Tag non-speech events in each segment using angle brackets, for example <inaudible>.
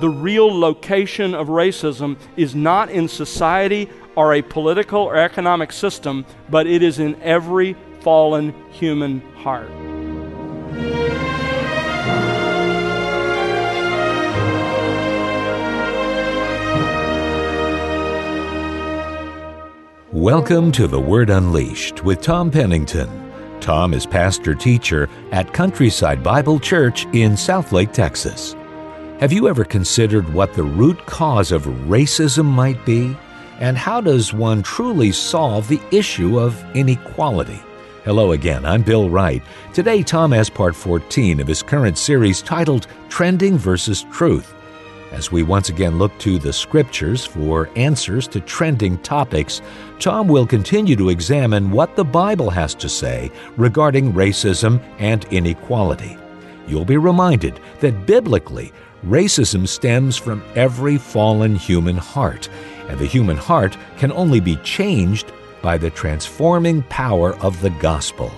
the real location of racism is not in society or a political or economic system, but it is in every fallen human heart. Welcome to The Word Unleashed with Tom Pennington. Tom is pastor teacher at Countryside Bible Church in Southlake, Texas. Have you ever considered what the root cause of racism might be? And how does one truly solve the issue of inequality? Hello again, I'm Bill Wright. Today, Tom has part 14 of his current series titled Trending versus Truth. As we once again look to the scriptures for answers to trending topics, Tom will continue to examine what the Bible has to say regarding racism and inequality. You'll be reminded that biblically, racism stems from every fallen human heart, and the human heart can only be changed by the transforming power of the gospel.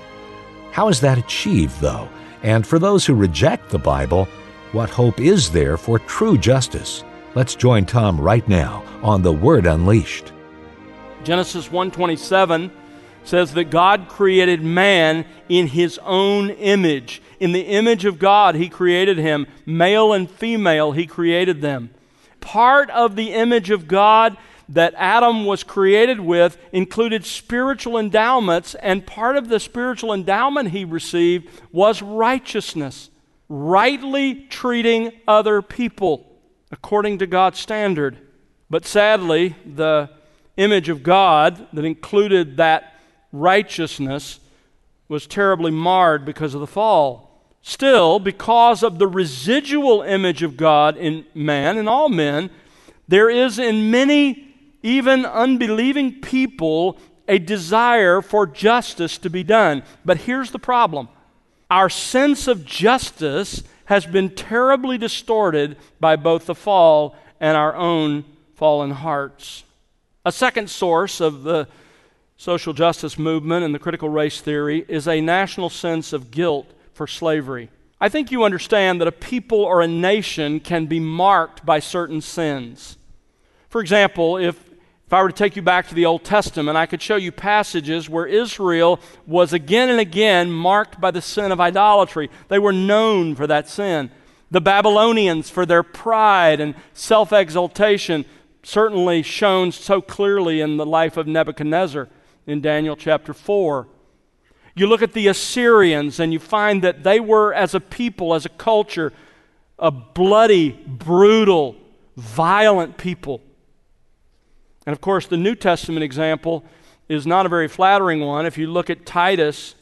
How is that achieved, though? And for those who reject the Bible, what hope is there for true justice? Let's join Tom right now on The Word Unleashed. Genesis 1:27 says that God created man in his own image. In the image of God he created him, male and female he created them. Part of the image of God that Adam was created with included spiritual endowments, and part of the spiritual endowment he received was righteousness, rightly treating other people according to God's standard. But sadly, the image of God that included that righteousness was terribly marred because of the fall. Still, because of the residual image of God in man, in all men, there is in many even unbelieving people, a desire for justice to be done. But here's the problem our sense of justice has been terribly distorted by both the fall and our own fallen hearts. A second source of the social justice movement and the critical race theory is a national sense of guilt for slavery. I think you understand that a people or a nation can be marked by certain sins. For example, if if I were to take you back to the Old Testament, I could show you passages where Israel was again and again marked by the sin of idolatry. They were known for that sin. The Babylonians for their pride and self exaltation, certainly shown so clearly in the life of Nebuchadnezzar in Daniel chapter 4. You look at the Assyrians and you find that they were, as a people, as a culture, a bloody, brutal, violent people. And of course, the New Testament example is not a very flattering one. If you look at Titus,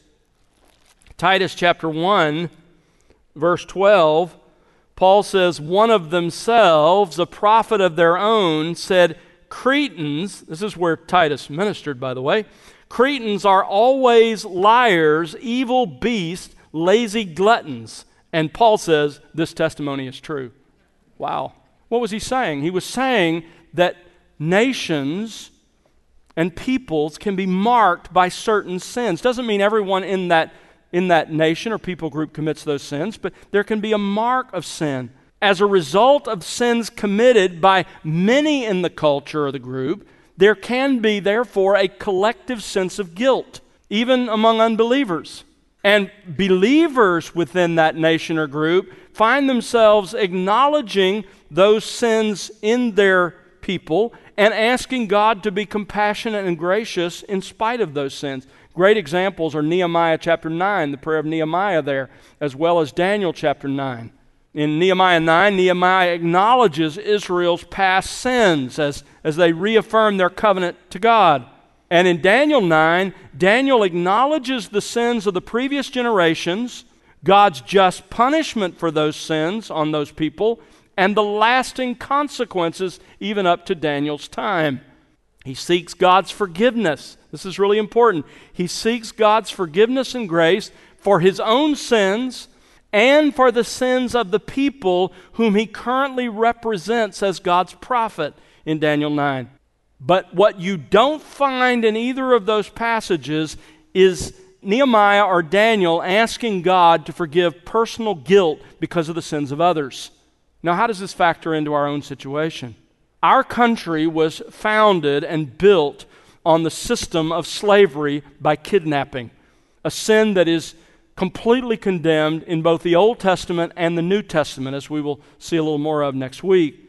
Titus chapter 1, verse 12, Paul says, One of themselves, a prophet of their own, said, Cretans, this is where Titus ministered, by the way, Cretans are always liars, evil beasts, lazy gluttons. And Paul says, This testimony is true. Wow. What was he saying? He was saying that nations and peoples can be marked by certain sins. Doesn't mean everyone in that, in that nation or people group commits those sins, but there can be a mark of sin. As a result of sins committed by many in the culture or the group, there can be, therefore, a collective sense of guilt, even among unbelievers. And believers within that nation or group find themselves acknowledging those sins in their people and asking God to be compassionate and gracious in spite of those sins. Great examples are Nehemiah chapter 9, the prayer of Nehemiah there, as well as Daniel chapter 9. In Nehemiah 9, Nehemiah acknowledges Israel's past sins as, as they reaffirm their covenant to God. And in Daniel 9, Daniel acknowledges the sins of the previous generations, God's just punishment for those sins on those people, and the lasting consequences even up to Daniel's time. He seeks God's forgiveness. This is really important. He seeks God's forgiveness and grace for his own sins and for the sins of the people whom he currently represents as God's prophet in Daniel 9. But what you don't find in either of those passages is Nehemiah or Daniel asking God to forgive personal guilt because of the sins of others. Now, how does this factor into our own situation? Our country was founded and built on the system of slavery by kidnapping, a sin that is completely condemned in both the Old Testament and the New Testament, as we will see a little more of next week.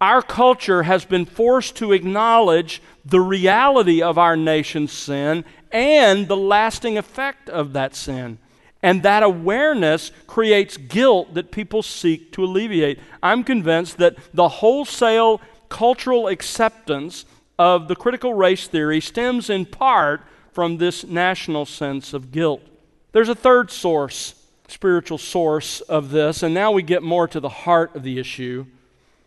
Our culture has been forced to acknowledge the reality of our nation's sin and the lasting effect of that sin. And that awareness creates guilt that people seek to alleviate. I'm convinced that the wholesale cultural acceptance of the critical race theory stems in part from this national sense of guilt. There's a third source, spiritual source of this, and now we get more to the heart of the issue.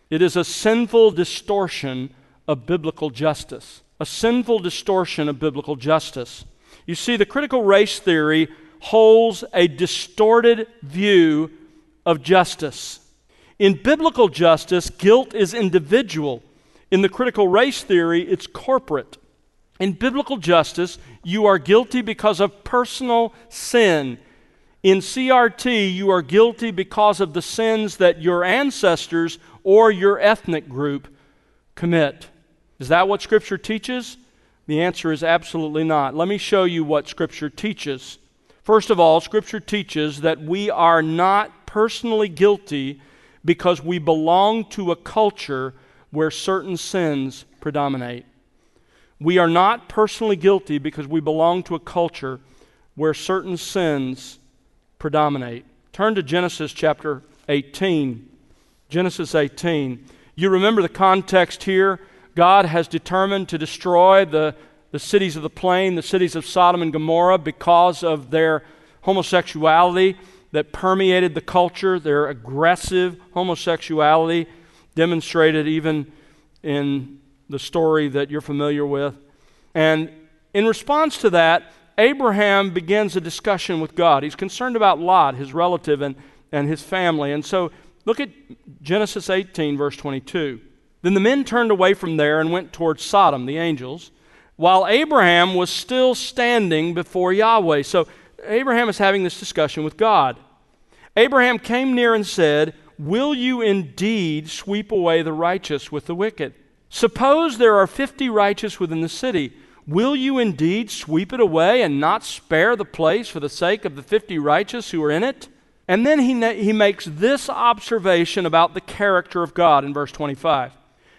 It is a sinful distortion of biblical justice. A sinful distortion of biblical justice. You see, the critical race theory holds a distorted view of justice. In biblical justice, guilt is individual. In the critical race theory, it's corporate. In biblical justice, you are guilty because of personal sin. In CRT, you are guilty because of the sins that your ancestors or your ethnic group commit. Is that what Scripture teaches? The answer is absolutely not. Let me show you what Scripture teaches. First of all, Scripture teaches that we are not personally guilty because we belong to a culture where certain sins predominate. We are not personally guilty because we belong to a culture where certain sins predominate. Turn to Genesis chapter 18. Genesis 18. You remember the context here. God has determined to destroy the, the cities of the plain, the cities of Sodom and Gomorrah, because of their homosexuality that permeated the culture, their aggressive homosexuality, demonstrated even in the story that you're familiar with. And in response to that, Abraham begins a discussion with God. He's concerned about Lot, his relative, and, and his family. And so look at Genesis 18, verse 22. Then the men turned away from there and went towards Sodom, the angels, while Abraham was still standing before Yahweh. So Abraham is having this discussion with God. Abraham came near and said, Will you indeed sweep away the righteous with the wicked? Suppose there are fifty righteous within the city. Will you indeed sweep it away and not spare the place for the sake of the fifty righteous who are in it? And then he, he makes this observation about the character of God in verse 25.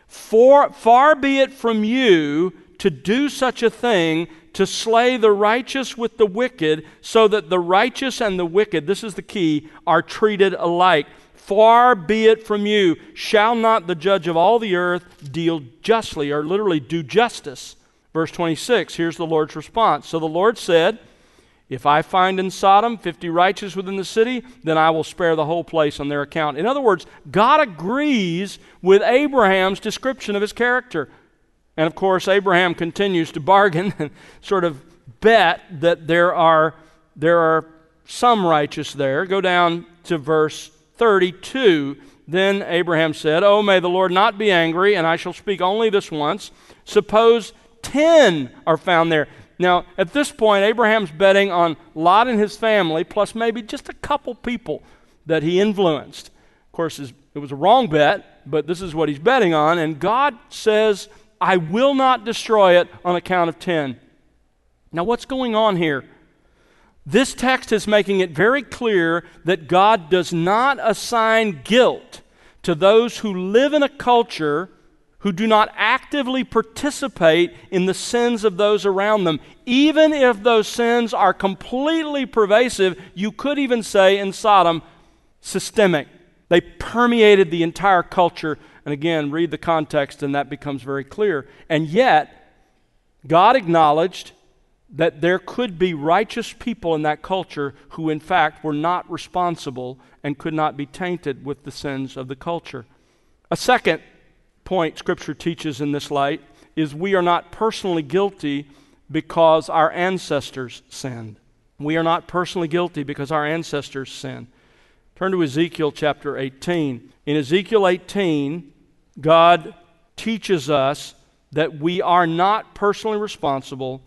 For, far be it from you to do such a thing, to slay the righteous with the wicked, so that the righteous and the wicked, this is the key, are treated alike. Far be it from you. Shall not the judge of all the earth deal justly, or literally do justice? Verse 26, here's the Lord's response. So the Lord said, If I find in Sodom 50 righteous within the city, then I will spare the whole place on their account. In other words, God agrees with Abraham's description of his character. And of course, Abraham continues to bargain <laughs> and sort of bet that there are, there are some righteous there. Go down to verse 32, then Abraham said, Oh, may the Lord not be angry, and I shall speak only this once. Suppose 10 are found there. Now, at this point, Abraham's betting on Lot and his family, plus maybe just a couple people that he influenced. Of course, it was a wrong bet, but this is what he's betting on. And God says, I will not destroy it on account of 10. Now, what's going on here? This text is making it very clear that God does not assign guilt to those who live in a culture who do not actively participate in the sins of those around them. Even if those sins are completely pervasive, you could even say in Sodom, systemic. They permeated the entire culture. And again, read the context, and that becomes very clear. And yet, God acknowledged that there could be righteous people in that culture who, in fact, were not responsible and could not be tainted with the sins of the culture. A second point Scripture teaches in this light is we are not personally guilty because our ancestors sinned. We are not personally guilty because our ancestors sinned. Turn to Ezekiel chapter 18. In Ezekiel 18, God teaches us that we are not personally responsible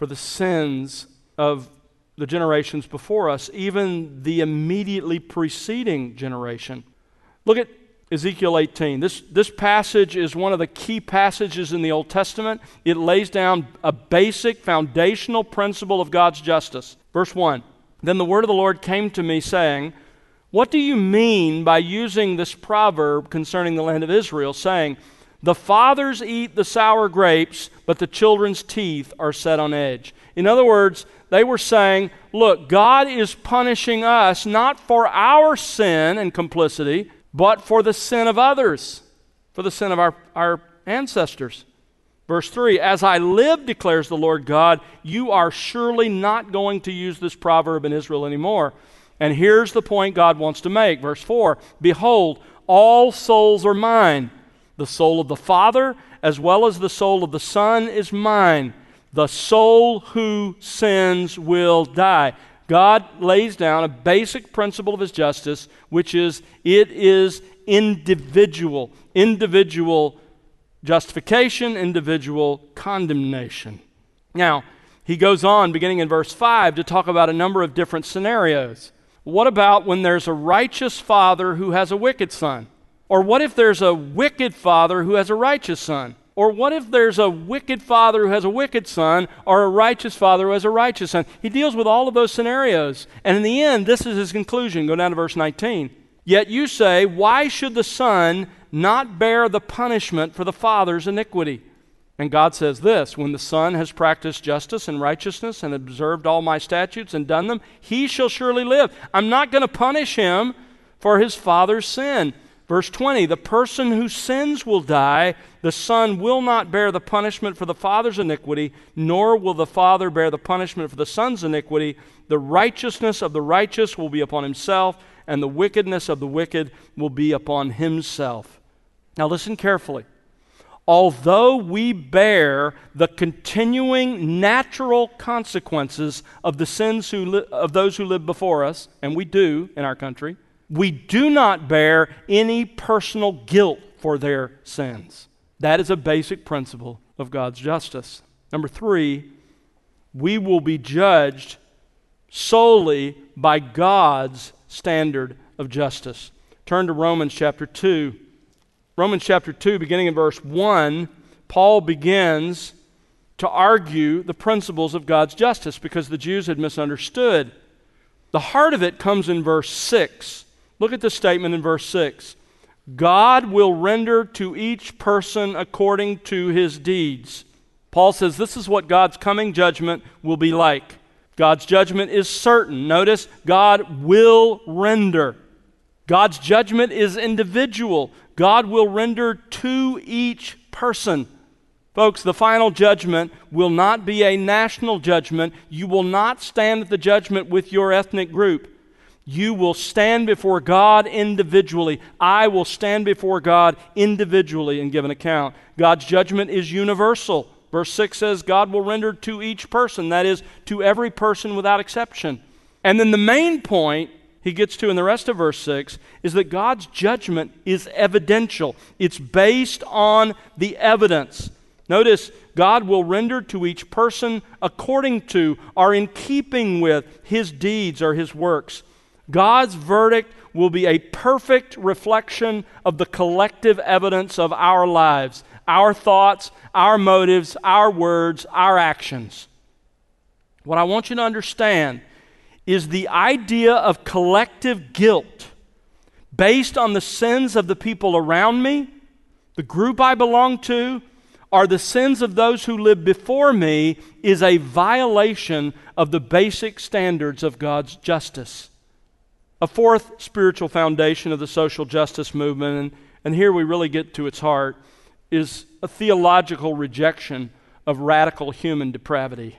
for the sins of the generations before us, even the immediately preceding generation. Look at Ezekiel 18. This, this passage is one of the key passages in the Old Testament. It lays down a basic foundational principle of God's justice. Verse 1 Then the word of the Lord came to me, saying, What do you mean by using this proverb concerning the land of Israel, saying, The fathers eat the sour grapes, but the children's teeth are set on edge? In other words, they were saying, Look, God is punishing us not for our sin and complicity but for the sin of others, for the sin of our, our ancestors. Verse 3 As I live, declares the Lord God, you are surely not going to use this proverb in Israel anymore. And here's the point God wants to make. Verse 4 Behold, all souls are mine. The soul of the Father, as well as the soul of the Son, is mine. The soul who sins will die. God lays down a basic principle of his justice, which is it is individual, individual justification, individual condemnation. Now, he goes on, beginning in verse 5, to talk about a number of different scenarios. What about when there's a righteous father who has a wicked son? Or what if there's a wicked father who has a righteous son? Or what if there's a wicked father who has a wicked son, or a righteous father who has a righteous son? He deals with all of those scenarios. And in the end, this is his conclusion. Go down to verse 19. Yet you say, Why should the son not bear the punishment for the father's iniquity? And God says this When the son has practiced justice and righteousness and observed all my statutes and done them, he shall surely live. I'm not going to punish him for his father's sin. Verse 20 The person who sins will die. The son will not bear the punishment for the father's iniquity, nor will the father bear the punishment for the son's iniquity. The righteousness of the righteous will be upon himself, and the wickedness of the wicked will be upon himself. Now, listen carefully. Although we bear the continuing natural consequences of the sins li- of those who live before us, and we do in our country, we do not bear any personal guilt for their sins. That is a basic principle of God's justice. Number three, we will be judged solely by God's standard of justice. Turn to Romans chapter 2. Romans chapter 2, beginning in verse 1, Paul begins to argue the principles of God's justice because the Jews had misunderstood. The heart of it comes in verse 6. Look at the statement in verse 6 God will render to each person according to his deeds. Paul says this is what God's coming judgment will be like. God's judgment is certain. Notice, God will render. God's judgment is individual. God will render to each person. Folks, the final judgment will not be a national judgment. You will not stand at the judgment with your ethnic group. You will stand before God individually. I will stand before God individually and give an account. God's judgment is universal. Verse 6 says, God will render to each person, that is, to every person without exception. And then the main point he gets to in the rest of verse 6 is that God's judgment is evidential, it's based on the evidence. Notice, God will render to each person according to or in keeping with his deeds or his works. God's verdict will be a perfect reflection of the collective evidence of our lives, our thoughts, our motives, our words, our actions. What I want you to understand is the idea of collective guilt based on the sins of the people around me, the group I belong to, are the sins of those who lived before me is a violation of the basic standards of God's justice. A fourth spiritual foundation of the social justice movement, and, and here we really get to its heart, is a theological rejection of radical human depravity.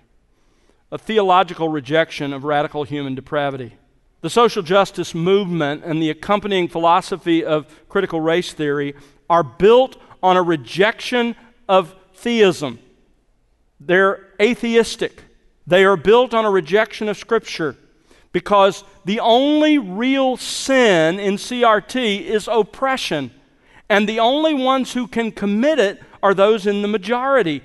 A theological rejection of radical human depravity. The social justice movement and the accompanying philosophy of critical race theory are built on a rejection of theism. They're atheistic. They are built on a rejection of Scripture because the only real sin in CRT is oppression, and the only ones who can commit it are those in the majority.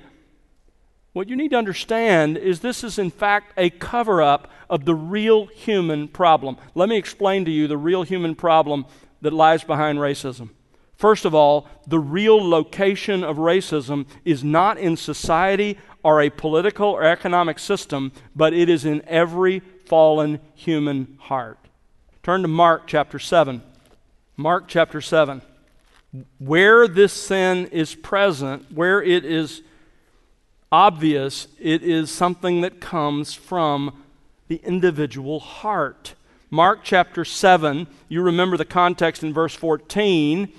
What you need to understand is this is, in fact, a cover up of the real human problem. Let me explain to you the real human problem that lies behind racism. First of all, the real location of racism is not in society or a political or economic system, but it is in every fallen human heart. Turn to Mark chapter 7. Mark chapter 7. Where this sin is present, where it is obvious, it is something that comes from the individual heart. Mark chapter 7, you remember the context in verse 14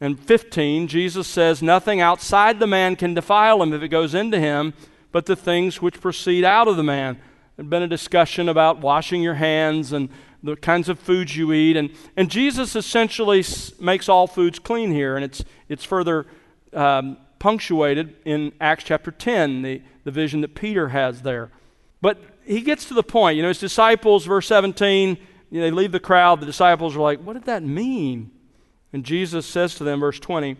and 15. Jesus says, Nothing outside the man can defile him if it goes into him, but the things which proceed out of the man. There'd been a discussion about washing your hands and the kinds of foods you eat. And, and Jesus essentially makes all foods clean here, and it's, it's further um, punctuated in Acts chapter 10, the, the vision that Peter has there. But he gets to the point. You know, his disciples, verse 17, you know, they leave the crowd. The disciples are like, What did that mean? And Jesus says to them, verse 20,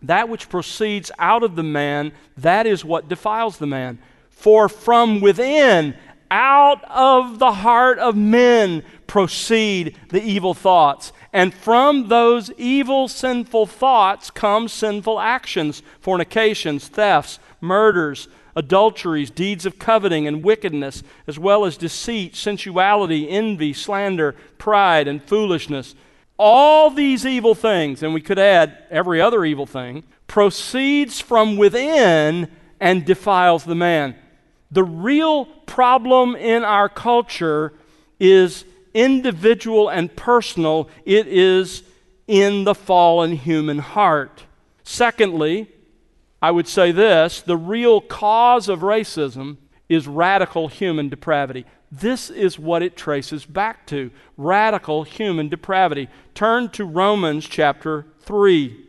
That which proceeds out of the man, that is what defiles the man. For from within, out of the heart of men, proceed the evil thoughts. And from those evil, sinful thoughts come sinful actions fornications, thefts, murders adulteries, deeds of coveting and wickedness, as well as deceit, sensuality, envy, slander, pride, and foolishness. All these evil things, and we could add every other evil thing, proceeds from within and defiles the man. The real problem in our culture is individual and personal, it is in the fallen human heart. Secondly, I would say this the real cause of racism is radical human depravity. This is what it traces back to radical human depravity. Turn to Romans chapter 3.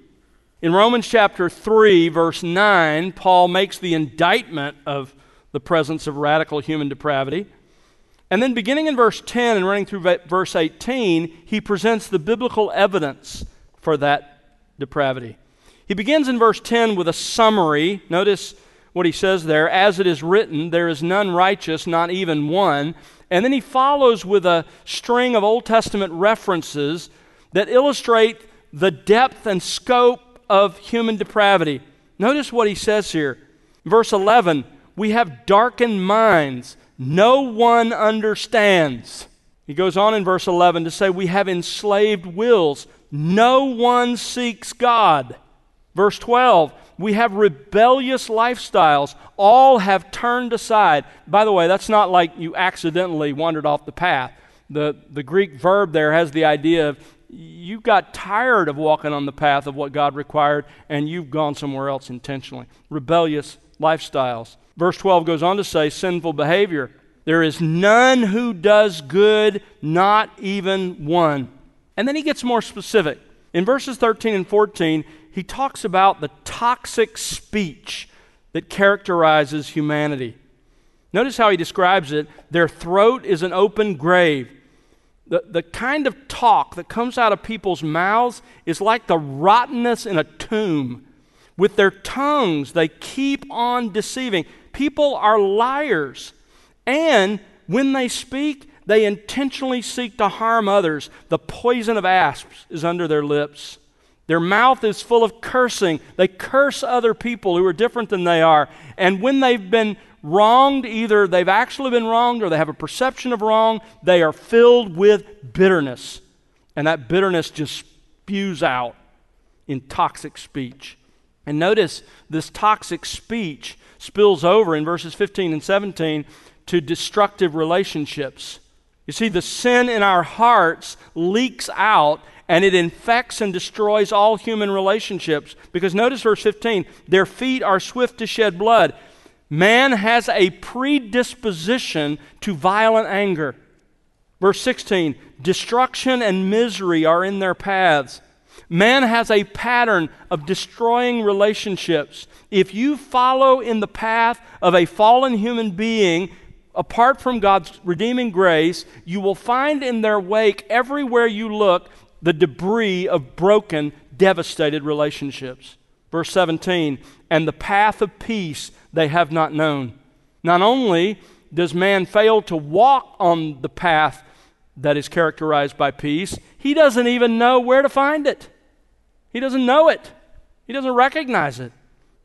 In Romans chapter 3, verse 9, Paul makes the indictment of the presence of radical human depravity. And then, beginning in verse 10 and running through verse 18, he presents the biblical evidence for that depravity. He begins in verse 10 with a summary. Notice what he says there As it is written, there is none righteous, not even one. And then he follows with a string of Old Testament references that illustrate the depth and scope of human depravity. Notice what he says here. Verse 11 We have darkened minds, no one understands. He goes on in verse 11 to say, We have enslaved wills, no one seeks God. Verse 12, we have rebellious lifestyles. All have turned aside. By the way, that's not like you accidentally wandered off the path. The, the Greek verb there has the idea of you got tired of walking on the path of what God required and you've gone somewhere else intentionally. Rebellious lifestyles. Verse 12 goes on to say sinful behavior. There is none who does good, not even one. And then he gets more specific. In verses 13 and 14, he talks about the toxic speech that characterizes humanity. Notice how he describes it. Their throat is an open grave. The, the kind of talk that comes out of people's mouths is like the rottenness in a tomb. With their tongues, they keep on deceiving. People are liars. And when they speak, they intentionally seek to harm others. The poison of asps is under their lips. Their mouth is full of cursing. They curse other people who are different than they are. And when they've been wronged, either they've actually been wronged or they have a perception of wrong, they are filled with bitterness. And that bitterness just spews out in toxic speech. And notice this toxic speech spills over in verses 15 and 17 to destructive relationships. You see, the sin in our hearts leaks out and it infects and destroys all human relationships. Because notice verse 15 their feet are swift to shed blood. Man has a predisposition to violent anger. Verse 16 destruction and misery are in their paths. Man has a pattern of destroying relationships. If you follow in the path of a fallen human being, apart from God's redeeming grace, you will find in their wake, everywhere you look, the debris of broken, devastated relationships. Verse 17, and the path of peace they have not known. Not only does man fail to walk on the path that is characterized by peace, he doesn't even know where to find it. He doesn't know it, he doesn't recognize it.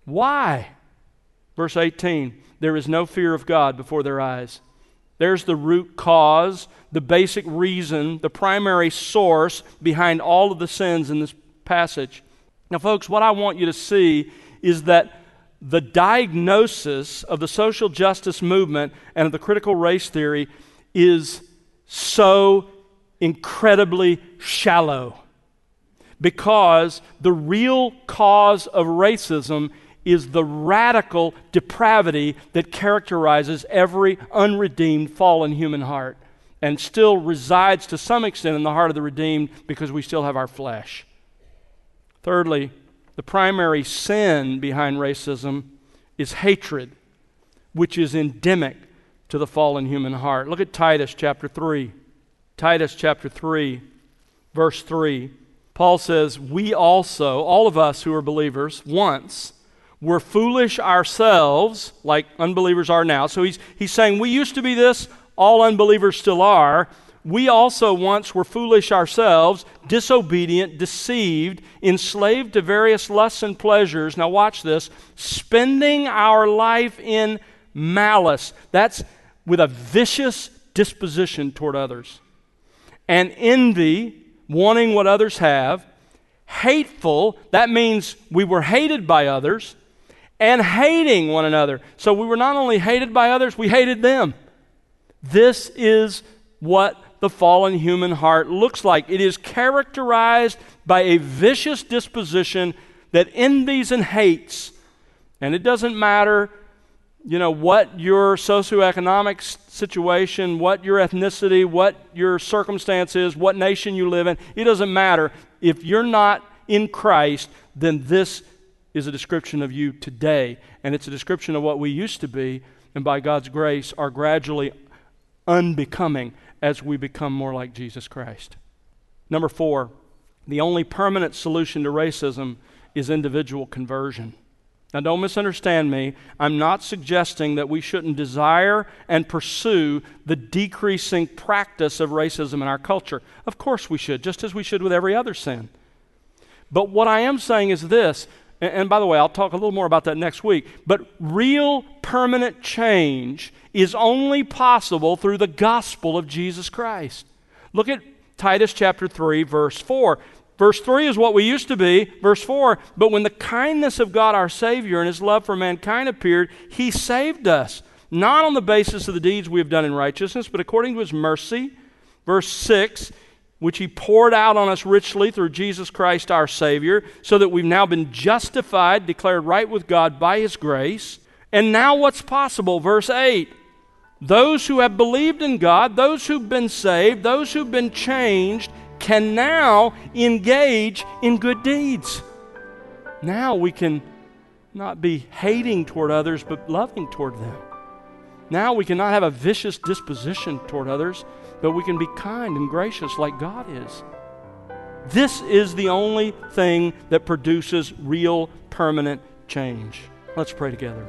Why? Verse 18 there is no fear of God before their eyes. There's the root cause, the basic reason, the primary source behind all of the sins in this passage. Now, folks, what I want you to see is that the diagnosis of the social justice movement and of the critical race theory is so incredibly shallow because the real cause of racism is the radical depravity that characterizes every unredeemed fallen human heart and still resides to some extent in the heart of the redeemed because we still have our flesh. Thirdly, the primary sin behind racism is hatred, which is endemic to the fallen human heart. Look at Titus chapter 3. Titus chapter 3, verse 3. Paul says, We also, all of us who are believers, once were foolish ourselves, like unbelievers are now. So he's, he's saying, We used to be this, all unbelievers still are. We also once were foolish ourselves, disobedient, deceived, enslaved to various lusts and pleasures. Now, watch this spending our life in malice. That's with a vicious disposition toward others. And envy, wanting what others have. Hateful, that means we were hated by others and hating one another. So we were not only hated by others, we hated them. This is what the fallen human heart looks like. It is characterized by a vicious disposition that envies and hates. And it doesn't matter, you know, what your socioeconomic situation, what your ethnicity, what your circumstance is, what nation you live in. It doesn't matter. If you're not in Christ, then this is a description of you today, and it's a description of what we used to be, and by God's grace are gradually unbecoming as we become more like Jesus Christ. Number four, the only permanent solution to racism is individual conversion. Now, don't misunderstand me. I'm not suggesting that we shouldn't desire and pursue the decreasing practice of racism in our culture. Of course, we should, just as we should with every other sin. But what I am saying is this and, by the way, I'll talk a little more about that next week. But real permanent change is only possible through the gospel of Jesus Christ. Look at Titus chapter 3, verse 4. Verse 3 is what we used to be. Verse 4 But when the kindness of God our Savior and his love for mankind appeared, he saved us, not on the basis of the deeds we have done in righteousness, but according to his mercy. Verse 6 which he poured out on us richly through Jesus Christ our Savior, so that we've now been justified, declared right with God by his grace. And now what's possible? Verse 8 Those who have believed in God, those who've been saved, those who've been changed, can now engage in good deeds. Now we can not be hating toward others, but loving toward them. Now we cannot have a vicious disposition toward others, but we can be kind and gracious like God is. This is the only thing that produces real permanent change. Let's pray together.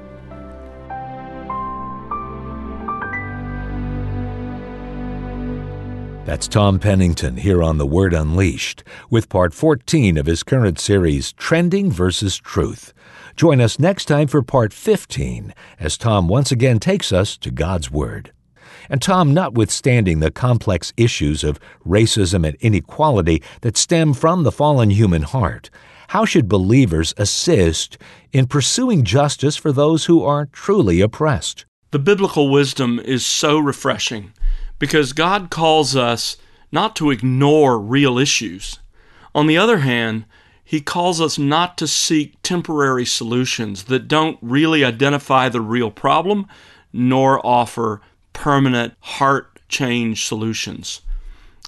That's Tom Pennington here on The Word Unleashed with part 14 of his current series, Trending versus Truth. Join us next time for part 15 as Tom once again takes us to God's Word. And Tom, notwithstanding the complex issues of racism and inequality that stem from the fallen human heart, how should believers assist in pursuing justice for those who are truly oppressed? The biblical wisdom is so refreshing because God calls us not to ignore real issues. On the other hand, he calls us not to seek temporary solutions that don't really identify the real problem nor offer permanent heart change solutions.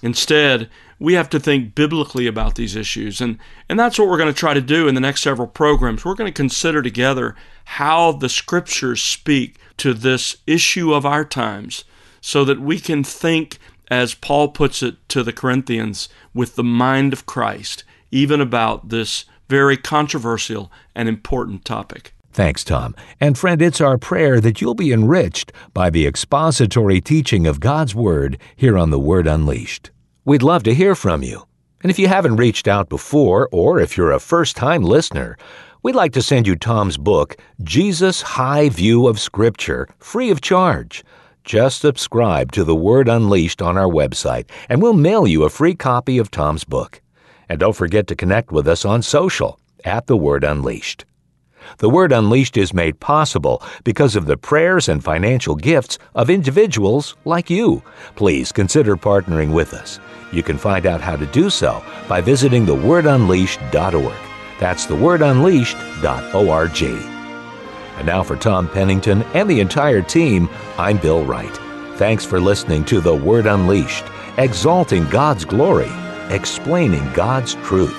Instead, we have to think biblically about these issues. And, and that's what we're going to try to do in the next several programs. We're going to consider together how the scriptures speak to this issue of our times so that we can think, as Paul puts it to the Corinthians, with the mind of Christ, even about this very controversial and important topic. Thanks, Tom. And friend, it's our prayer that you'll be enriched by the expository teaching of God's Word here on The Word Unleashed. We'd love to hear from you. And if you haven't reached out before, or if you're a first time listener, we'd like to send you Tom's book, Jesus High View of Scripture, free of charge. Just subscribe to The Word Unleashed on our website, and we'll mail you a free copy of Tom's book. And don't forget to connect with us on social at The Word Unleashed. The Word Unleashed is made possible because of the prayers and financial gifts of individuals like you. Please consider partnering with us. You can find out how to do so by visiting thewordunleashed.org. That's thewordunleashed.org. And now for Tom Pennington and the entire team, I'm Bill Wright. Thanks for listening to The Word Unleashed, exalting God's glory, explaining God's truth.